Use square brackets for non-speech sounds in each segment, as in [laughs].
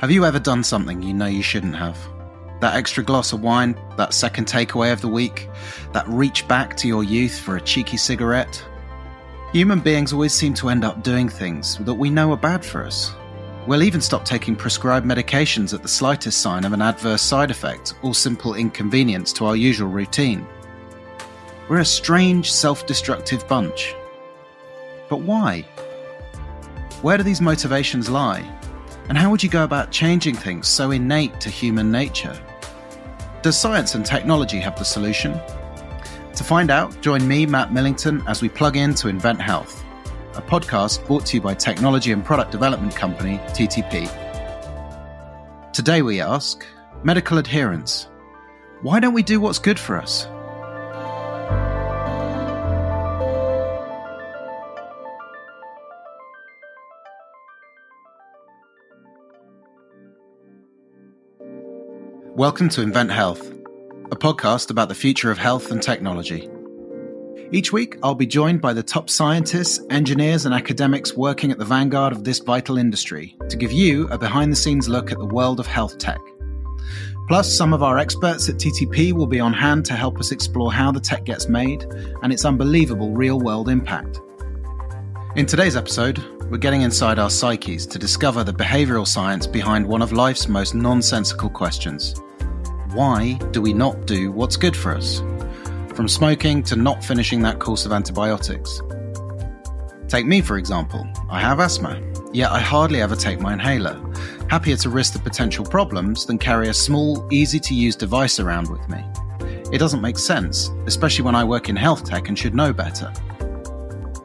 Have you ever done something you know you shouldn't have? That extra glass of wine, that second takeaway of the week, that reach back to your youth for a cheeky cigarette? Human beings always seem to end up doing things that we know are bad for us. We'll even stop taking prescribed medications at the slightest sign of an adverse side effect or simple inconvenience to our usual routine. We're a strange, self destructive bunch. But why? Where do these motivations lie? And how would you go about changing things so innate to human nature? Does science and technology have the solution? To find out, join me, Matt Millington, as we plug in to Invent Health, a podcast brought to you by technology and product development company TTP. Today we ask medical adherence. Why don't we do what's good for us? Welcome to Invent Health, a podcast about the future of health and technology. Each week, I'll be joined by the top scientists, engineers, and academics working at the vanguard of this vital industry to give you a behind the scenes look at the world of health tech. Plus, some of our experts at TTP will be on hand to help us explore how the tech gets made and its unbelievable real world impact. In today's episode, we're getting inside our psyches to discover the behavioral science behind one of life's most nonsensical questions Why do we not do what's good for us? From smoking to not finishing that course of antibiotics. Take me, for example. I have asthma, yet I hardly ever take my inhaler. Happier to risk the potential problems than carry a small, easy to use device around with me. It doesn't make sense, especially when I work in health tech and should know better.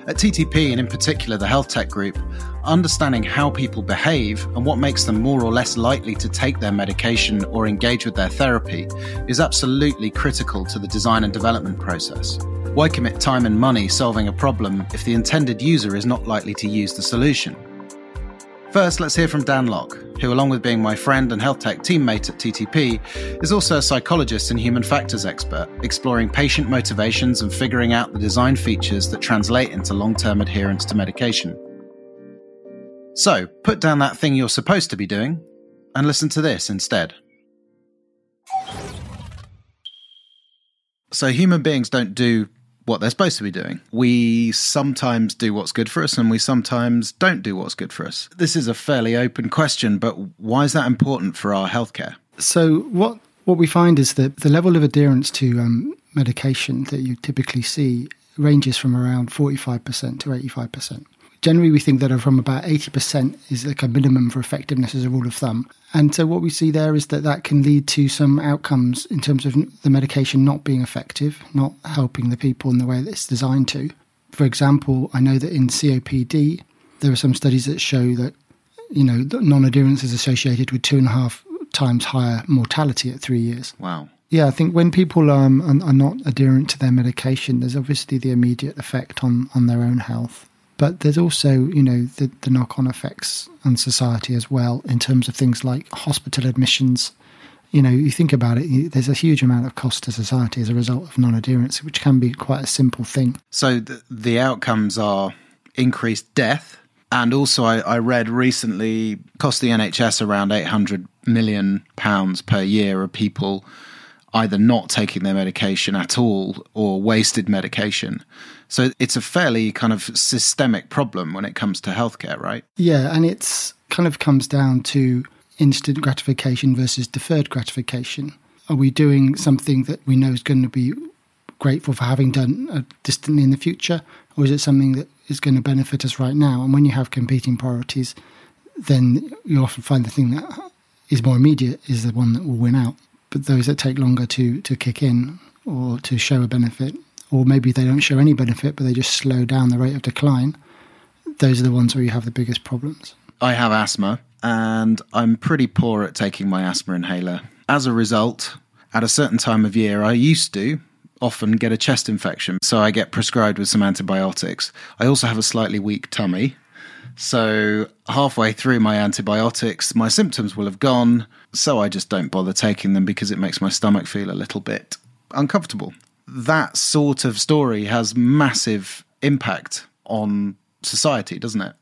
At TTP, and in particular the health tech group, understanding how people behave and what makes them more or less likely to take their medication or engage with their therapy is absolutely critical to the design and development process. Why commit time and money solving a problem if the intended user is not likely to use the solution? First, let's hear from Dan Lock, who, along with being my friend and health tech teammate at TTP, is also a psychologist and human factors expert, exploring patient motivations and figuring out the design features that translate into long term adherence to medication. So, put down that thing you're supposed to be doing and listen to this instead. So, human beings don't do what they're supposed to be doing. We sometimes do what's good for us and we sometimes don't do what's good for us. This is a fairly open question, but why is that important for our healthcare? So, what, what we find is that the level of adherence to um, medication that you typically see ranges from around 45% to 85% generally we think that from about 80% is like a minimum for effectiveness as a rule of thumb. And so what we see there is that that can lead to some outcomes in terms of the medication not being effective, not helping the people in the way that it's designed to. For example, I know that in COPD, there are some studies that show that, you know, non-adherence is associated with two and a half times higher mortality at three years. Wow. Yeah, I think when people um, are, are not adherent to their medication, there's obviously the immediate effect on, on their own health. But there's also, you know, the, the knock on effects on society as well in terms of things like hospital admissions. You know, you think about it, there's a huge amount of cost to society as a result of non adherence, which can be quite a simple thing. So the, the outcomes are increased death. And also, I, I read recently, cost the NHS around 800 million pounds per year of people either not taking their medication at all or wasted medication. So it's a fairly kind of systemic problem when it comes to healthcare, right? Yeah, and it's kind of comes down to instant gratification versus deferred gratification. Are we doing something that we know is going to be grateful for having done uh, distantly in the future, or is it something that is going to benefit us right now? And when you have competing priorities, then you often find the thing that is more immediate is the one that will win out but those that take longer to to kick in or to show a benefit, or maybe they don't show any benefit, but they just slow down the rate of decline. Those are the ones where you have the biggest problems. I have asthma, and I'm pretty poor at taking my asthma inhaler. As a result, at a certain time of year, I used to often get a chest infection, so I get prescribed with some antibiotics. I also have a slightly weak tummy, so, halfway through my antibiotics, my symptoms will have gone. So, I just don't bother taking them because it makes my stomach feel a little bit uncomfortable. That sort of story has massive impact on society, doesn't it?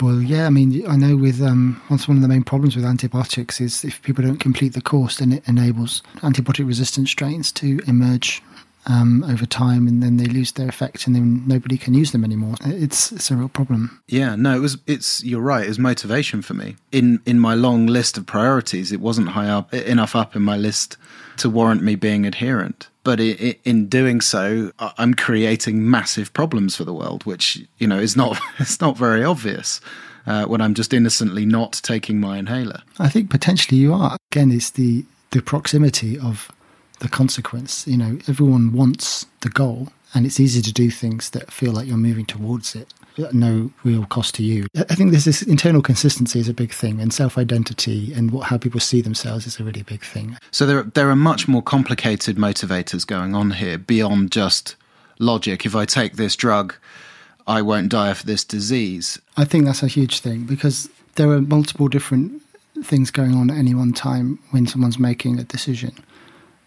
Well, yeah, I mean, I know with um, that's one of the main problems with antibiotics is if people don't complete the course, then it enables antibiotic resistant strains to emerge um, over time, and then they lose their effect, and then nobody can use them anymore. It's it's a real problem. Yeah, no, it was. It's you're right. It was motivation for me. In in my long list of priorities, it wasn't high up enough up in my list to warrant me being adherent. But it, it, in doing so, I'm creating massive problems for the world, which you know is not [laughs] it's not very obvious. Uh, when I'm just innocently not taking my inhaler. I think potentially you are. Again, it's the the proximity of the consequence. You know, everyone wants the goal, and it's easy to do things that feel like you're moving towards it at no real cost to you. I think this internal consistency is a big thing, and self identity and what how people see themselves is a really big thing. So there there are much more complicated motivators going on here beyond just logic. If I take this drug, I won't die of this disease. I think that's a huge thing because there are multiple different things going on at any one time when someone's making a decision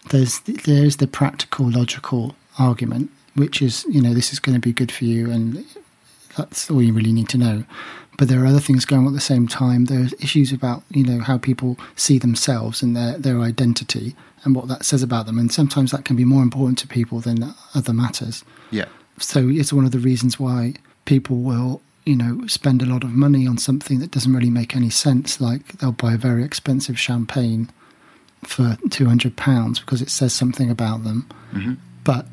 there's there's the practical, logical argument, which is you know this is going to be good for you, and that's all you really need to know. But there are other things going on at the same time. There's issues about you know how people see themselves and their their identity and what that says about them, and sometimes that can be more important to people than other matters. Yeah. So it's one of the reasons why people will you know spend a lot of money on something that doesn't really make any sense. Like they'll buy a very expensive champagne for two hundred pounds because it says something about them, mm-hmm. but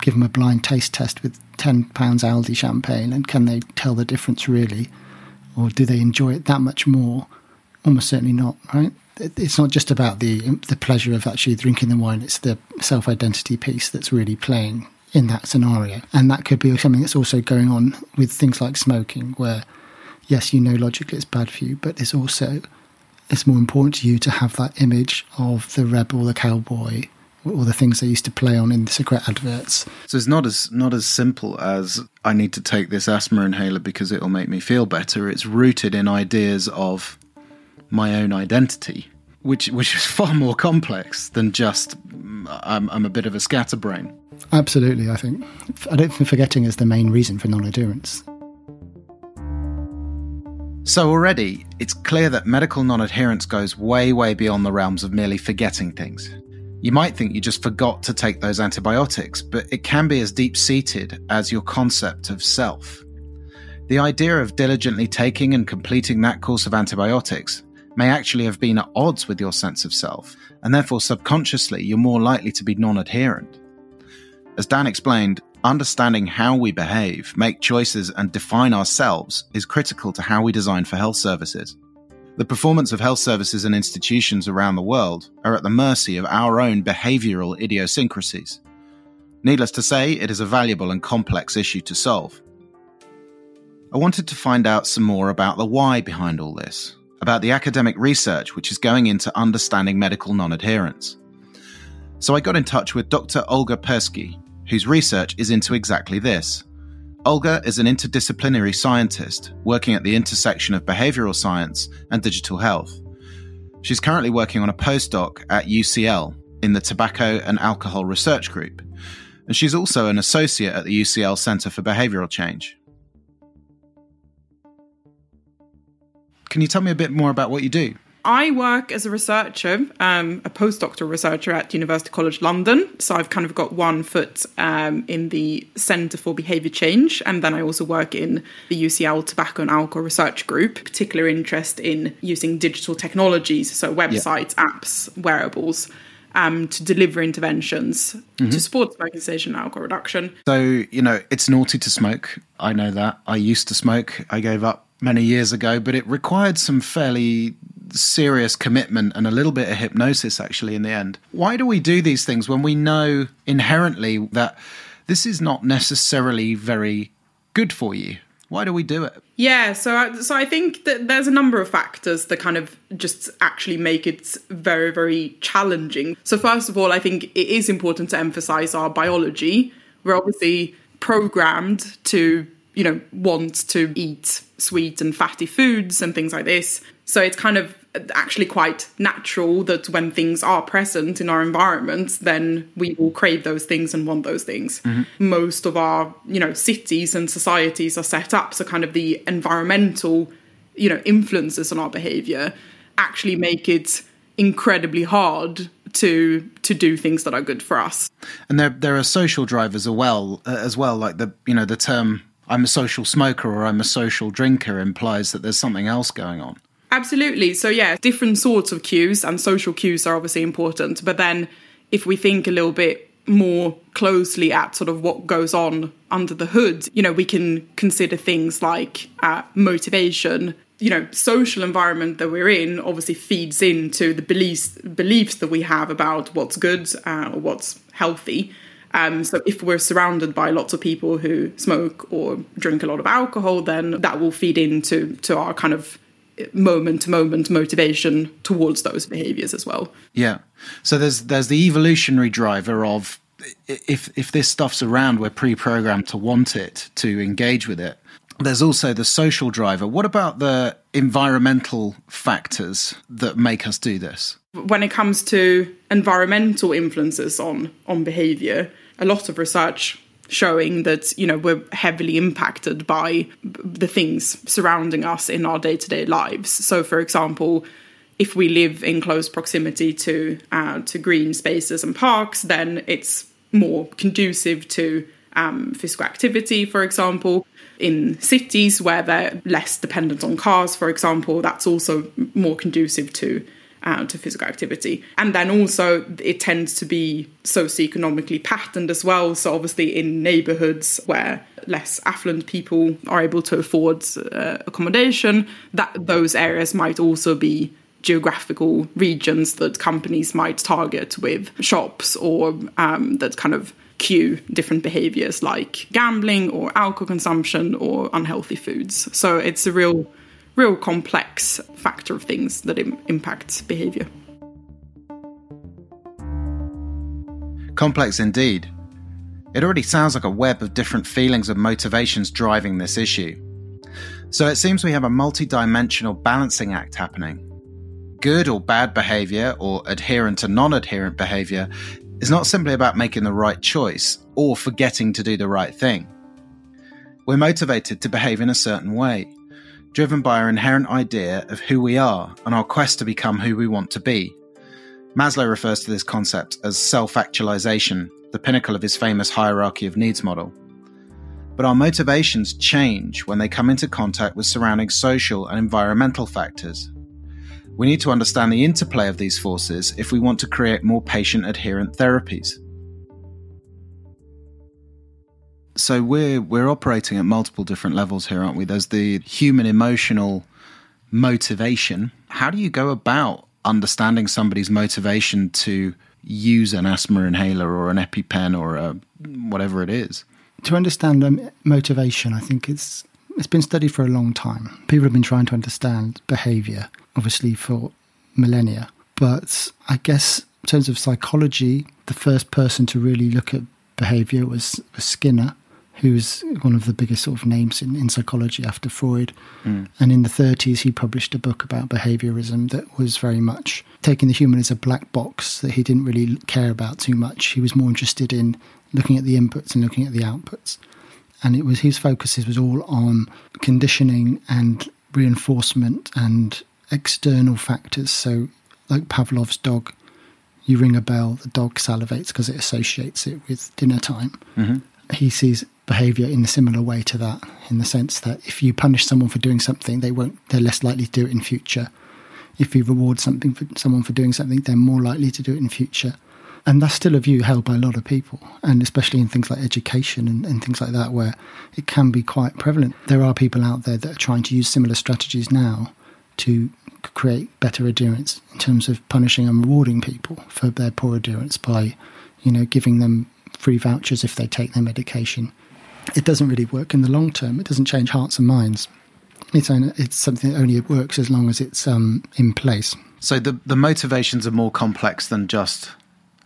give them a blind taste test with ten pounds Aldi champagne, and can they tell the difference really, or do they enjoy it that much more? Almost certainly not, right? It's not just about the the pleasure of actually drinking the wine; it's the self identity piece that's really playing in that scenario, and that could be something that's also going on with things like smoking, where yes, you know logically it's bad for you, but it's also it's more important to you to have that image of the rebel, the cowboy, or the things they used to play on in the cigarette adverts. So it's not as not as simple as I need to take this asthma inhaler because it'll make me feel better. It's rooted in ideas of my own identity, which which is far more complex than just I'm, I'm a bit of a scatterbrain. Absolutely, I think. I don't think forgetting is the main reason for non-adherence. So, already, it's clear that medical non adherence goes way, way beyond the realms of merely forgetting things. You might think you just forgot to take those antibiotics, but it can be as deep seated as your concept of self. The idea of diligently taking and completing that course of antibiotics may actually have been at odds with your sense of self, and therefore subconsciously you're more likely to be non adherent. As Dan explained, Understanding how we behave, make choices, and define ourselves is critical to how we design for health services. The performance of health services and institutions around the world are at the mercy of our own behavioral idiosyncrasies. Needless to say, it is a valuable and complex issue to solve. I wanted to find out some more about the why behind all this, about the academic research which is going into understanding medical non adherence. So I got in touch with Dr. Olga Perski, whose research is into exactly this. Olga is an interdisciplinary scientist working at the intersection of behavioral science and digital health. She's currently working on a postdoc at UCL in the Tobacco and Alcohol Research Group, and she's also an associate at the UCL Centre for Behavioral Change. Can you tell me a bit more about what you do? I work as a researcher, um, a postdoctoral researcher at University College London. So I've kind of got one foot um, in the Centre for Behaviour Change, and then I also work in the UCL Tobacco and Alcohol Research Group. Particular interest in using digital technologies, so websites, yeah. apps, wearables. Um, to deliver interventions mm-hmm. to support smoking cessation and alcohol reduction. So, you know, it's naughty to smoke. I know that. I used to smoke. I gave up many years ago, but it required some fairly serious commitment and a little bit of hypnosis actually in the end. Why do we do these things when we know inherently that this is not necessarily very good for you? Why do we do it? Yeah, so I, so I think that there's a number of factors that kind of just actually make it very very challenging. So first of all, I think it is important to emphasize our biology. We're obviously programmed to you know want to eat sweet and fatty foods and things like this. So it's kind of actually quite natural that when things are present in our environment, then we will crave those things and want those things. Most of our, you know, cities and societies are set up so kind of the environmental, you know, influences on our behavior actually make it incredibly hard to to do things that are good for us. And there there are social drivers as well uh, as well like the you know the term I'm a social smoker or I'm a social drinker implies that there's something else going on. Absolutely. So, yeah, different sorts of cues and social cues are obviously important. But then, if we think a little bit more closely at sort of what goes on under the hood, you know, we can consider things like uh, motivation. You know, social environment that we're in obviously feeds into the beliefs beliefs that we have about what's good uh, or what's healthy. Um, so if we're surrounded by lots of people who smoke or drink a lot of alcohol, then that will feed into to our kind of moment to moment motivation towards those behaviors as well. Yeah. So there's there's the evolutionary driver of if if this stuff's around, we're pre-programmed to want it, to engage with it. There's also the social driver. What about the environmental factors that make us do this? When it comes to environmental influences on on behavior, a lot of research showing that you know we're heavily impacted by the things surrounding us in our day-to-day lives. So for example if we live in close proximity to uh, to green spaces and parks then it's more conducive to um, physical activity for example. In cities where they're less dependent on cars for example that's also more conducive to uh, to physical activity. And then also, it tends to be socioeconomically patterned as well. So, obviously, in neighborhoods where less affluent people are able to afford uh, accommodation, that those areas might also be geographical regions that companies might target with shops or um, that kind of cue different behaviors like gambling or alcohol consumption or unhealthy foods. So it's a real real complex factor of things that Im- impacts behavior. Complex indeed. It already sounds like a web of different feelings and motivations driving this issue. So it seems we have a multi-dimensional balancing act happening. Good or bad behavior, or adherent to non adherent behavior, is not simply about making the right choice or forgetting to do the right thing. We're motivated to behave in a certain way, driven by our inherent idea of who we are and our quest to become who we want to be. Maslow refers to this concept as self actualization, the pinnacle of his famous hierarchy of needs model. But our motivations change when they come into contact with surrounding social and environmental factors. We need to understand the interplay of these forces if we want to create more patient adherent therapies. So we're we're operating at multiple different levels here, aren't we? There's the human emotional motivation. How do you go about understanding somebody's motivation to use an asthma inhaler or an EpiPen or a, whatever it is? To understand um, motivation, I think it's it's been studied for a long time. People have been trying to understand behavior, obviously for millennia. But I guess in terms of psychology, the first person to really look at behavior was, was Skinner who's one of the biggest sort of names in, in psychology after Freud. Mm. And in the 30s, he published a book about behaviorism that was very much taking the human as a black box that he didn't really care about too much. He was more interested in looking at the inputs and looking at the outputs. And it was his focus was all on conditioning and reinforcement and external factors. So, like Pavlov's dog, you ring a bell, the dog salivates because it associates it with dinner time. Mm-hmm. He sees behavior in a similar way to that, in the sense that if you punish someone for doing something, they won't. They're less likely to do it in future. If you reward something for someone for doing something, they're more likely to do it in future. And that's still a view held by a lot of people, and especially in things like education and, and things like that, where it can be quite prevalent. There are people out there that are trying to use similar strategies now to create better adherence in terms of punishing and rewarding people for their poor adherence by, you know, giving them free vouchers if they take their medication it doesn't really work in the long term. It doesn't change hearts and minds. It's only, it's something that only works as long as it's um, in place. So the the motivations are more complex than just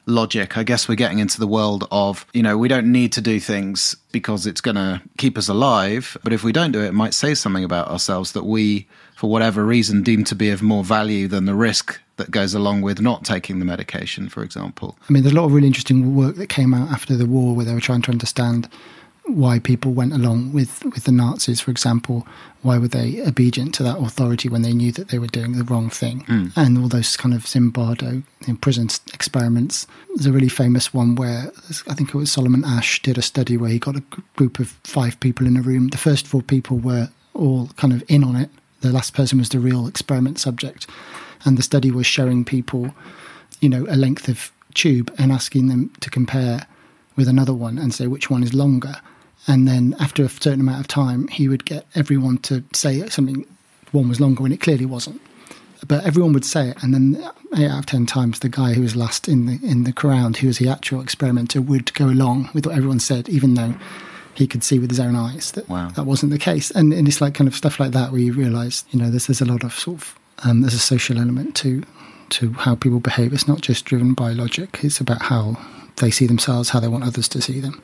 logic. I guess we're getting into the world of, you know, we don't need to do things because it's going to keep us alive. But if we don't do it, it might say something about ourselves that we, for whatever reason, deem to be of more value than the risk that goes along with not taking the medication, for example. I mean, there's a lot of really interesting work that came out after the war where they were trying to understand why people went along with, with the Nazis, for example. Why were they obedient to that authority when they knew that they were doing the wrong thing? Mm. And all those kind of Zimbardo in prison experiments. There's a really famous one where I think it was Solomon Asch did a study where he got a group of five people in a room. The first four people were all kind of in on it. The last person was the real experiment subject. And the study was showing people, you know, a length of tube and asking them to compare with another one and say which one is longer and then after a certain amount of time, he would get everyone to say something one was longer when it clearly wasn't. But everyone would say it, and then eight out of ten times, the guy who was last in the in the crowd, who was the actual experimenter, would go along with what everyone said, even though he could see with his own eyes that wow. that wasn't the case. And, and it's like kind of stuff like that where you realise, you know, there's there's a lot of sort of um, there's a social element to to how people behave. It's not just driven by logic. It's about how they see themselves, how they want others to see them.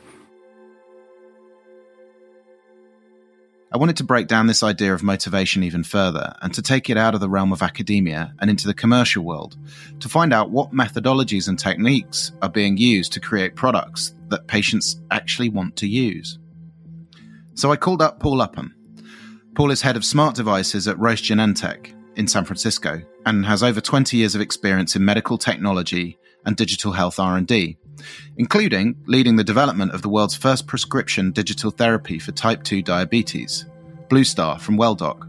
I wanted to break down this idea of motivation even further and to take it out of the realm of academia and into the commercial world to find out what methodologies and techniques are being used to create products that patients actually want to use. So I called up Paul Upham. Paul is head of smart devices at Roche Genentech in San Francisco and has over 20 years of experience in medical technology and digital health R&D, including leading the development of the world's first prescription digital therapy for type 2 diabetes, Bluestar from Welldoc.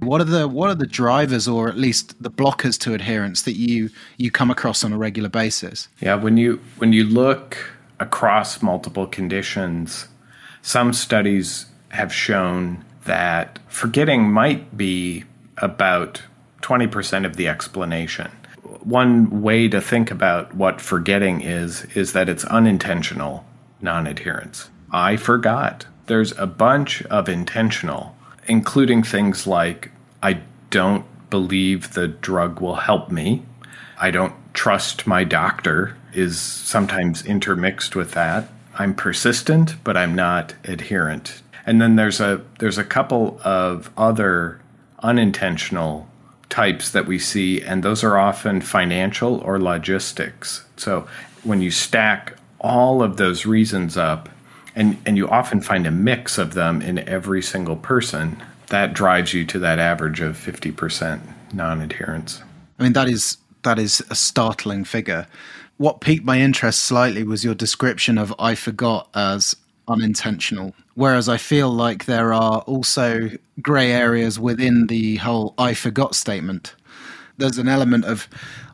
What are the what are the drivers or at least the blockers to adherence that you you come across on a regular basis? Yeah, when you when you look across multiple conditions, some studies have shown that forgetting might be about 20% of the explanation one way to think about what forgetting is is that it's unintentional non-adherence. I forgot. There's a bunch of intentional, including things like I don't believe the drug will help me. I don't trust my doctor is sometimes intermixed with that. I'm persistent, but I'm not adherent. And then there's a there's a couple of other unintentional types that we see, and those are often financial or logistics. So when you stack all of those reasons up, and, and you often find a mix of them in every single person, that drives you to that average of 50% non adherence. I mean, that is that is a startling figure. What piqued my interest slightly was your description of I forgot as unintentional. Whereas I feel like there are also grey areas within the whole I forgot statement. There's an element of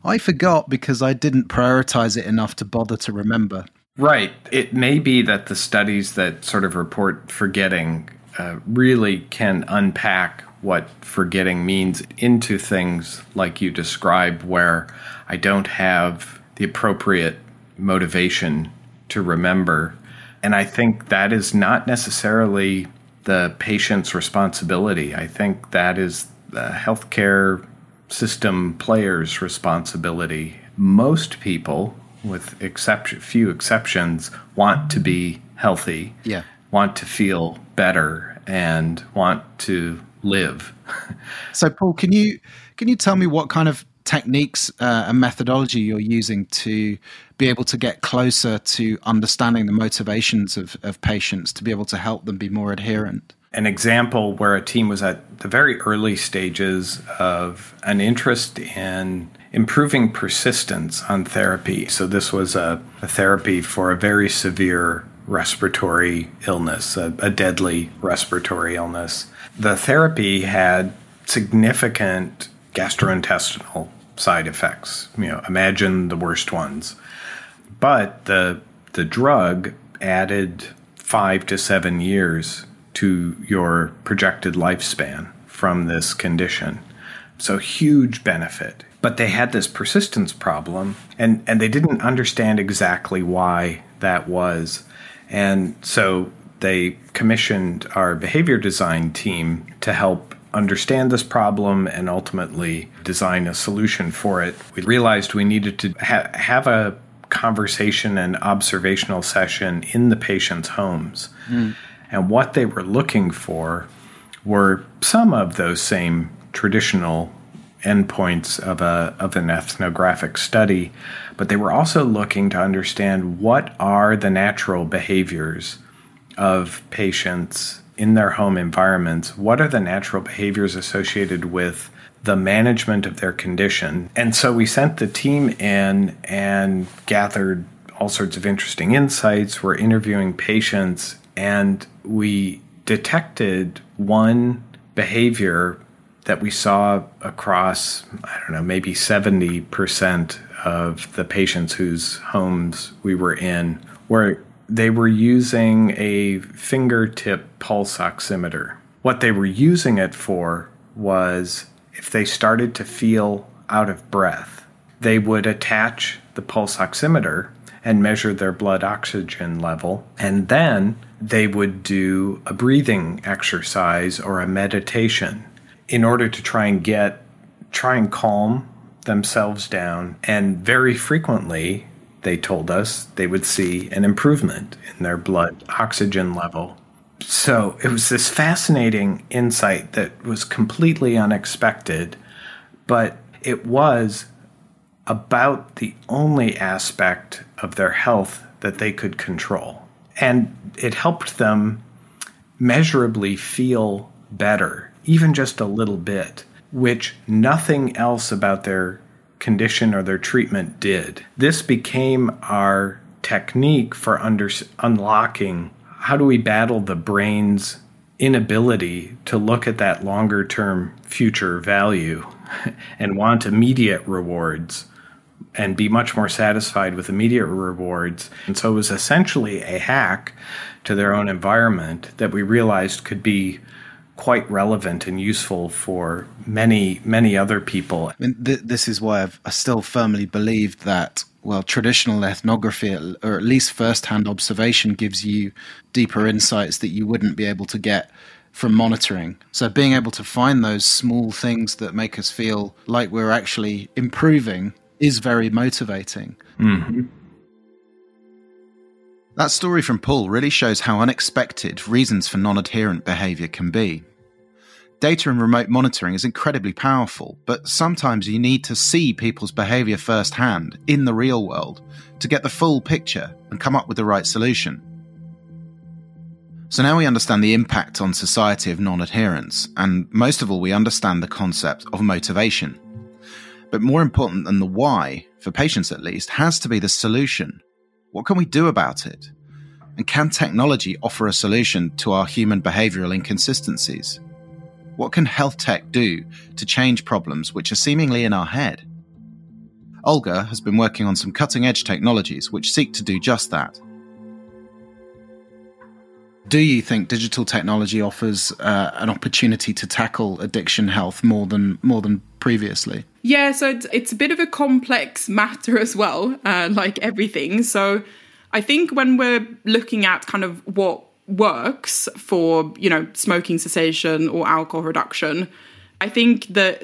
I forgot because I didn't prioritize it enough to bother to remember. Right. It may be that the studies that sort of report forgetting uh, really can unpack what forgetting means into things like you describe, where I don't have the appropriate motivation to remember and I think that is not necessarily the patient's responsibility. I think that is the healthcare system players' responsibility. Most people, with exception, few exceptions, want to be healthy, yeah. want to feel better, and want to live. [laughs] so, Paul, can you can you tell me what kind of techniques uh, and methodology you're using to be able to get closer to understanding the motivations of, of patients to be able to help them be more adherent? An example where a team was at the very early stages of an interest in improving persistence on therapy. So, this was a, a therapy for a very severe respiratory illness, a, a deadly respiratory illness. The therapy had significant gastrointestinal side effects. You know, imagine the worst ones. But the the drug added five to seven years to your projected lifespan from this condition. So huge benefit. But they had this persistence problem and, and they didn't understand exactly why that was. And so they commissioned our behavior design team to help understand this problem and ultimately design a solution for it, we realized we needed to ha- have a conversation and observational session in the patient's homes. Mm. And what they were looking for were some of those same traditional endpoints of a of an ethnographic study, but they were also looking to understand what are the natural behaviors of patients in their home environments. What are the natural behaviors associated with the management of their condition? And so we sent the team in and gathered all sorts of interesting insights. We're interviewing patients and we detected one behavior that we saw across, I don't know, maybe 70% of the patients whose homes we were in, where they were using a fingertip pulse oximeter. What they were using it for was if they started to feel out of breath, they would attach the pulse oximeter and measure their blood oxygen level, and then they would do a breathing exercise or a meditation in order to try and get try and calm themselves down. And very frequently they told us they would see an improvement in their blood oxygen level so it was this fascinating insight that was completely unexpected but it was about the only aspect of their health that they could control and it helped them measurably feel better even just a little bit, which nothing else about their condition or their treatment did. This became our technique for under, unlocking how do we battle the brain's inability to look at that longer term future value [laughs] and want immediate rewards and be much more satisfied with immediate rewards. And so it was essentially a hack to their own environment that we realized could be quite relevant and useful for many, many other people. I mean, th- this is why I've, I still firmly believe that, well, traditional ethnography, or at least first hand observation, gives you deeper insights that you wouldn't be able to get from monitoring. So being able to find those small things that make us feel like we're actually improving is very motivating. Mm-hmm. That story from Paul really shows how unexpected reasons for non adherent behavior can be. Data and remote monitoring is incredibly powerful, but sometimes you need to see people's behavior firsthand in the real world to get the full picture and come up with the right solution. So now we understand the impact on society of non adherence, and most of all, we understand the concept of motivation. But more important than the why, for patients at least, has to be the solution what can we do about it? And can technology offer a solution to our human behavioral inconsistencies? What can health tech do to change problems which are seemingly in our head? Olga has been working on some cutting edge technologies which seek to do just that. Do you think digital technology offers uh, an opportunity to tackle addiction health more than more than previously? Yeah, so it's, it's a bit of a complex matter as well, uh, like everything. So I think when we're looking at kind of what works for, you know, smoking cessation or alcohol reduction, I think that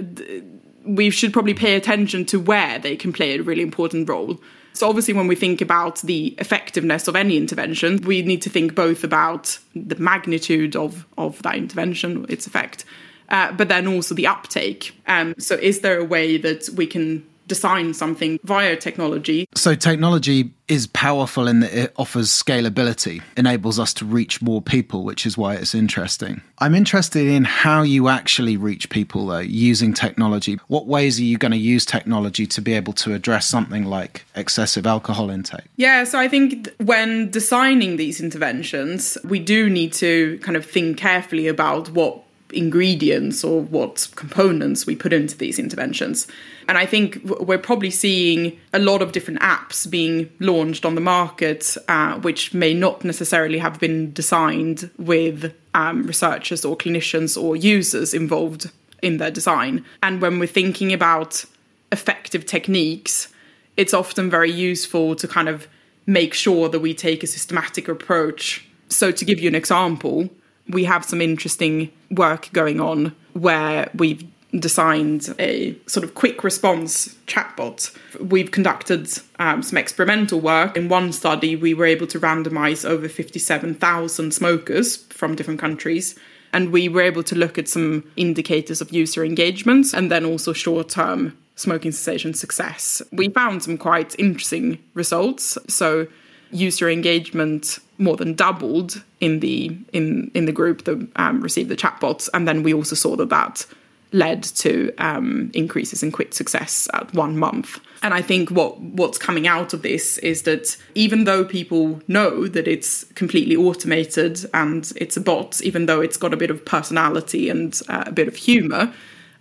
we should probably pay attention to where they can play a really important role. So, obviously, when we think about the effectiveness of any intervention, we need to think both about the magnitude of, of that intervention, its effect, uh, but then also the uptake. Um, so, is there a way that we can design something via technology. So, technology is powerful in that it offers scalability, enables us to reach more people, which is why it's interesting. I'm interested in how you actually reach people, though, using technology. What ways are you going to use technology to be able to address something like excessive alcohol intake? Yeah, so I think when designing these interventions, we do need to kind of think carefully about what ingredients or what components we put into these interventions. And I think we're probably seeing a lot of different apps being launched on the market, uh, which may not necessarily have been designed with um, researchers or clinicians or users involved in their design. And when we're thinking about effective techniques, it's often very useful to kind of make sure that we take a systematic approach. So, to give you an example, we have some interesting work going on where we've designed a sort of quick response chatbot. We've conducted um, some experimental work. In one study, we were able to randomize over 57,000 smokers from different countries. And we were able to look at some indicators of user engagement and then also short term smoking cessation success. We found some quite interesting results. So, user engagement more than doubled in the in in the group that um, received the chatbots, and then we also saw that that led to um, increases in quick success at one month. And I think what what's coming out of this is that even though people know that it's completely automated and it's a bot, even though it's got a bit of personality and uh, a bit of humor,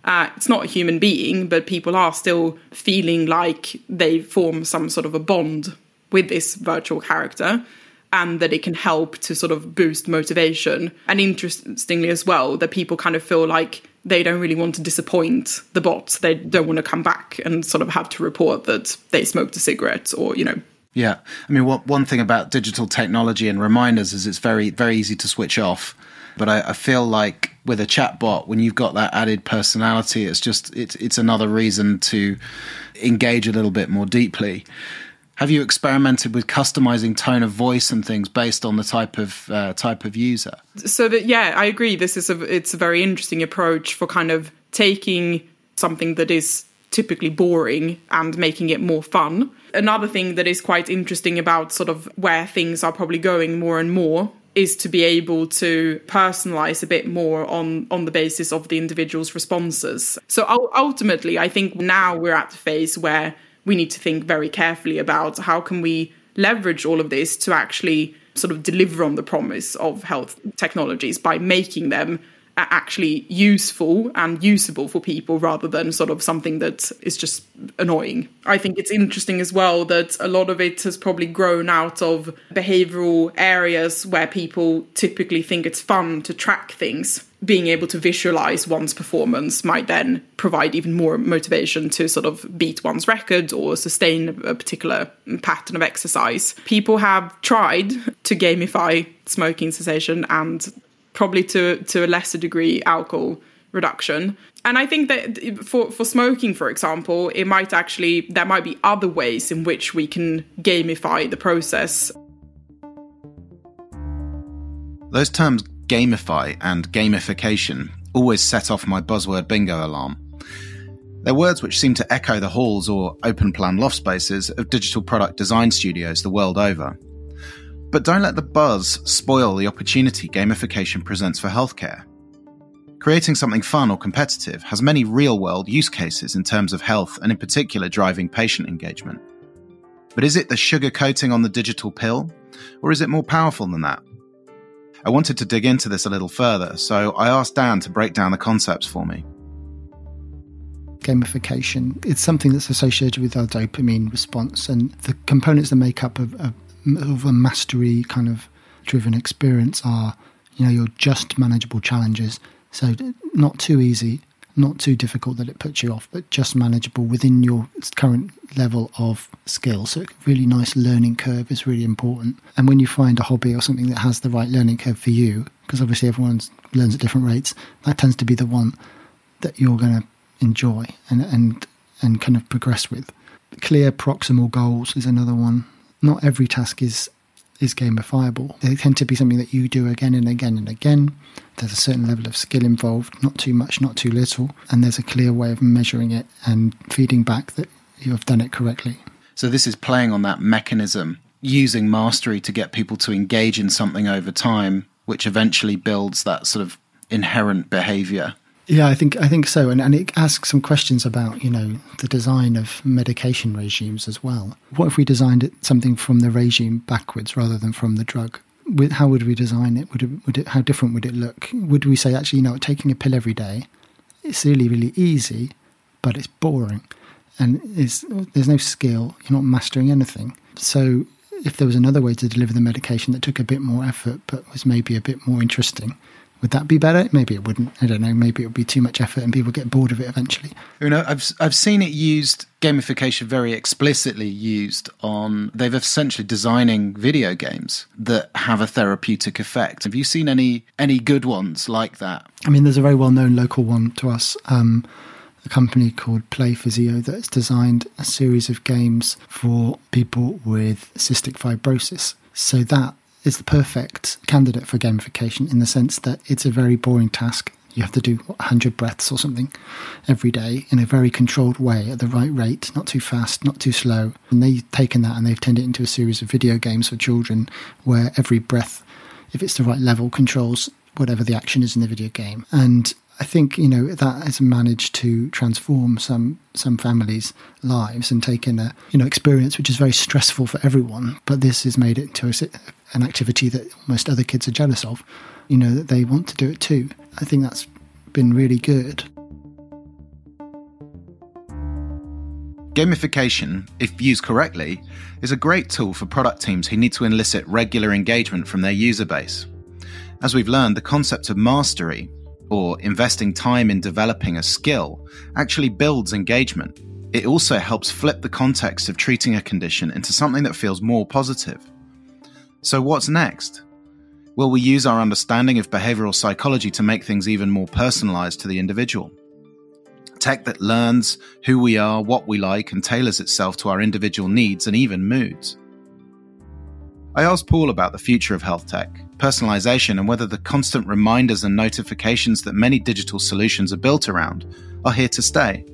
uh, it's not a human being, but people are still feeling like they form some sort of a bond with this virtual character and that it can help to sort of boost motivation. And interestingly, as well, that people kind of feel like they don't really want to disappoint the bots. They don't want to come back and sort of have to report that they smoked a cigarette or, you know. Yeah. I mean, what, one thing about digital technology and reminders is it's very, very easy to switch off. But I, I feel like with a chatbot, when you've got that added personality, it's just, it's, it's another reason to engage a little bit more deeply. Have you experimented with customizing tone of voice and things based on the type of uh, type of user? So that yeah, I agree. This is a it's a very interesting approach for kind of taking something that is typically boring and making it more fun. Another thing that is quite interesting about sort of where things are probably going more and more is to be able to personalize a bit more on on the basis of the individual's responses. So ultimately, I think now we're at the phase where we need to think very carefully about how can we leverage all of this to actually sort of deliver on the promise of health technologies by making them uh, actually useful and usable for people rather than sort of something that is just annoying. I think it's interesting as well that a lot of it has probably grown out of behavioral areas where people typically think it's fun to track things being able to visualize one's performance might then provide even more motivation to sort of beat one's record or sustain a particular pattern of exercise. People have tried to gamify smoking cessation and probably to to a lesser degree alcohol reduction. And I think that for, for smoking, for example, it might actually, there might be other ways in which we can gamify the process. Those terms gamify and gamification always set off my buzzword bingo alarm. They're words which seem to echo the halls or open plan loft spaces of digital product design studios the world over. But don't let the buzz spoil the opportunity gamification presents for healthcare. Creating something fun or competitive has many real world use cases in terms of health and, in particular, driving patient engagement. But is it the sugar coating on the digital pill, or is it more powerful than that? I wanted to dig into this a little further, so I asked Dan to break down the concepts for me. Gamification, it's something that's associated with our dopamine response, and the components that make up a, of a mastery kind of driven experience are, you know, your just manageable challenges. So, not too easy, not too difficult that it puts you off, but just manageable within your current level of skill. So, a really nice learning curve is really important. And when you find a hobby or something that has the right learning curve for you, because obviously everyone learns at different rates, that tends to be the one that you're going to enjoy and and and kind of progress with. Clear proximal goals is another one. Not every task is is gamifiable. They tend to be something that you do again and again and again. There's a certain level of skill involved, not too much, not too little, and there's a clear way of measuring it and feeding back that you have done it correctly. So this is playing on that mechanism, using mastery to get people to engage in something over time, which eventually builds that sort of inherent behavior yeah, I think I think so, and and it asks some questions about you know the design of medication regimes as well. What if we designed it something from the regime backwards rather than from the drug? With, how would we design it? Would it, would it? How different would it look? Would we say actually, you know, taking a pill every day, it's really really easy, but it's boring, and it's, there's no skill. You're not mastering anything. So if there was another way to deliver the medication that took a bit more effort but was maybe a bit more interesting, Would that be better? Maybe it wouldn't. I don't know. Maybe it would be too much effort and people get bored of it eventually. You know, I've I've seen it used gamification very explicitly used on they've essentially designing video games that have a therapeutic effect. Have you seen any any good ones like that? I mean, there's a very well known local one to us. Um, a company called Play Physio that's designed a series of games for people with cystic fibrosis. So that is the perfect candidate for gamification in the sense that it's a very boring task. You have to do 100 breaths or something every day in a very controlled way at the right rate, not too fast, not too slow. And they've taken that and they've turned it into a series of video games for children where every breath, if it's the right level, controls whatever the action is in the video game. And I think you know that has managed to transform some some families' lives and taken a you know experience which is very stressful for everyone. But this has made it into a, an activity that most other kids are jealous of. You know that they want to do it too. I think that's been really good. Gamification, if used correctly, is a great tool for product teams who need to elicit regular engagement from their user base. As we've learned, the concept of mastery or investing time in developing a skill actually builds engagement. It also helps flip the context of treating a condition into something that feels more positive. So, what's next? Will we use our understanding of behavioral psychology to make things even more personalized to the individual? Tech that learns who we are, what we like, and tailors itself to our individual needs and even moods. I asked Paul about the future of health tech, personalization, and whether the constant reminders and notifications that many digital solutions are built around are here to stay.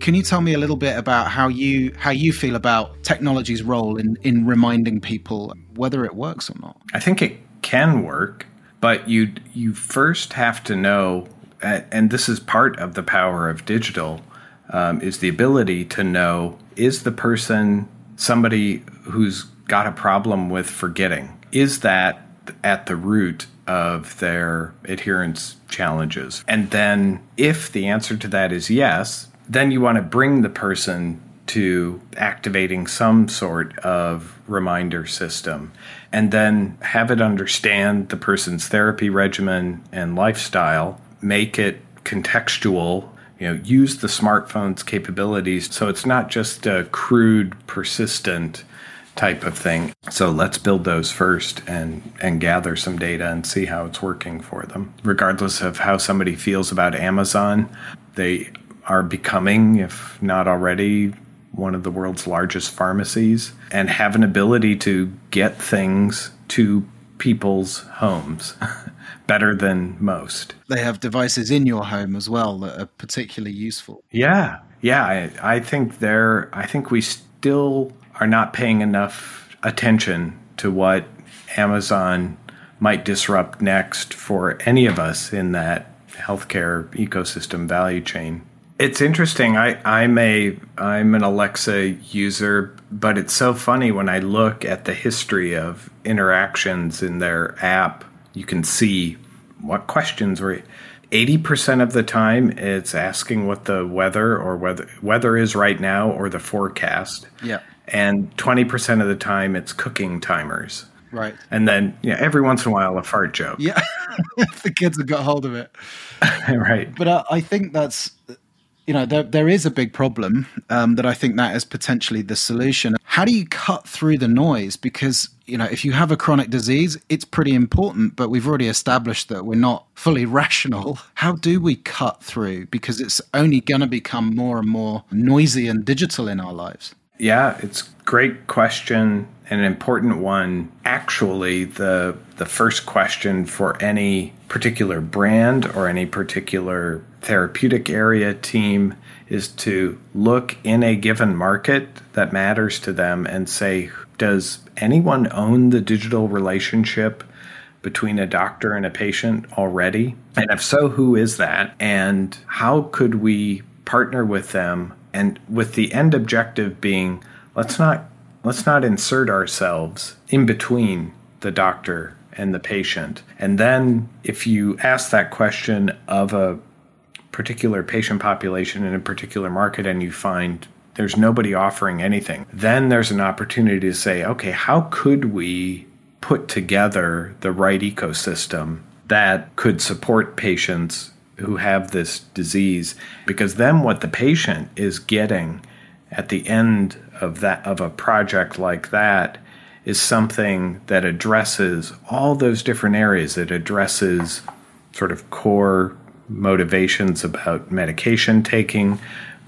Can you tell me a little bit about how you how you feel about technology's role in, in reminding people whether it works or not? I think it can work, but you you first have to know, and this is part of the power of digital, um, is the ability to know is the person somebody who's got a problem with forgetting. Is that at the root of their adherence challenges? And then, if the answer to that is yes, then you want to bring the person to activating some sort of reminder system and then have it understand the person's therapy regimen and lifestyle, make it contextual you know use the smartphone's capabilities so it's not just a crude persistent type of thing. So let's build those first and and gather some data and see how it's working for them. Regardless of how somebody feels about amazon they are becoming if not already one of the world's largest pharmacies and have an ability to get things to people's homes [laughs] better than most. They have devices in your home as well that are particularly useful. Yeah. Yeah, I, I think they're I think we still are not paying enough attention to what Amazon might disrupt next for any of us in that healthcare ecosystem value chain. It's interesting. I, I'm a I'm an Alexa user, but it's so funny when I look at the history of interactions in their app you can see what questions were 80% of the time it's asking what the weather or weather weather is right now or the forecast. Yeah. And 20% of the time it's cooking timers. Right. And then yeah, every once in a while a fart joke. Yeah. [laughs] the kids have got hold of it. [laughs] right. But uh, I think that's you know there there is a big problem um, that I think that is potentially the solution. How do you cut through the noise? Because you know if you have a chronic disease, it's pretty important, but we've already established that we're not fully [laughs] rational. How do we cut through? Because it's only going to become more and more noisy and digital in our lives. Yeah, it's great question and an important one. Actually, the the first question for any particular brand or any particular therapeutic area team is to look in a given market that matters to them and say, does anyone own the digital relationship between a doctor and a patient already? And if so, who is that? And how could we partner with them? And with the end objective being, let's not let's not insert ourselves in between the doctor and the patient. And then if you ask that question of a particular patient population in a particular market and you find there's nobody offering anything, then there's an opportunity to say, okay, how could we put together the right ecosystem that could support patients who have this disease because then what the patient is getting at the end of that of a project like that is something that addresses all those different areas. It addresses sort of core motivations about medication taking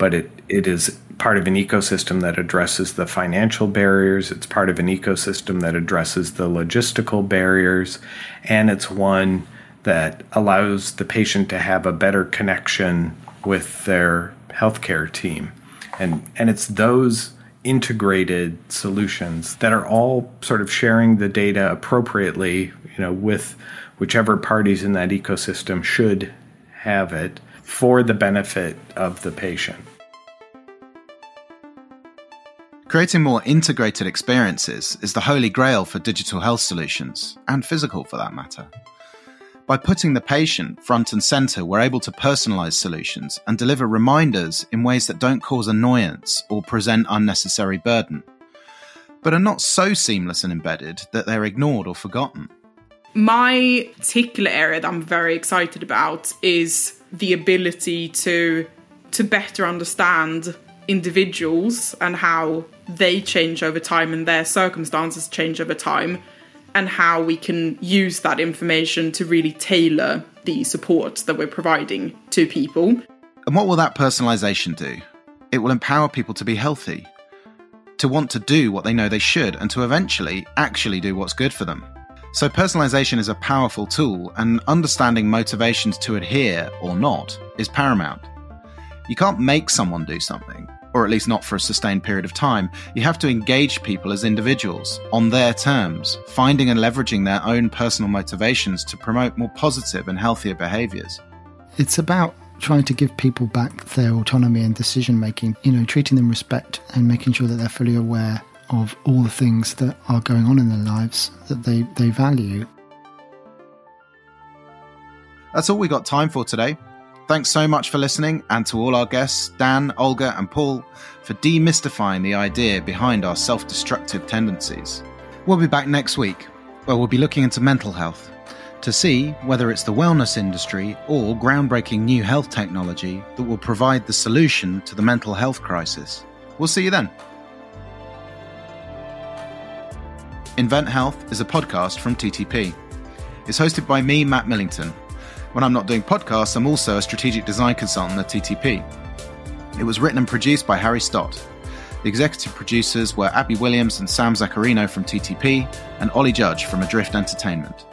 but it, it is part of an ecosystem that addresses the financial barriers. It's part of an ecosystem that addresses the logistical barriers. And it's one that allows the patient to have a better connection with their healthcare team. And, and it's those integrated solutions that are all sort of sharing the data appropriately, you know, with whichever parties in that ecosystem should have it for the benefit of the patient. Creating more integrated experiences is the holy grail for digital health solutions, and physical for that matter. By putting the patient front and center, we're able to personalize solutions and deliver reminders in ways that don't cause annoyance or present unnecessary burden, but are not so seamless and embedded that they're ignored or forgotten. My particular area that I'm very excited about is the ability to to better understand individuals and how they change over time and their circumstances change over time and how we can use that information to really tailor the support that we're providing to people. And what will that personalization do? It will empower people to be healthy, to want to do what they know they should, and to eventually actually do what's good for them. So, personalization is a powerful tool, and understanding motivations to adhere or not is paramount. You can't make someone do something, or at least not for a sustained period of time. You have to engage people as individuals on their terms, finding and leveraging their own personal motivations to promote more positive and healthier behaviors. It's about trying to give people back their autonomy and decision making, you know, treating them respect and making sure that they're fully aware of all the things that are going on in their lives that they, they value. That's all we got time for today. Thanks so much for listening, and to all our guests, Dan, Olga, and Paul, for demystifying the idea behind our self destructive tendencies. We'll be back next week, where we'll be looking into mental health to see whether it's the wellness industry or groundbreaking new health technology that will provide the solution to the mental health crisis. We'll see you then. Invent Health is a podcast from TTP. It's hosted by me, Matt Millington when I'm not doing podcasts, I'm also a strategic design consultant at TTP. It was written and produced by Harry Stott. The executive producers were Abby Williams and Sam Zaccarino from TTP, and Ollie Judge from Adrift Entertainment.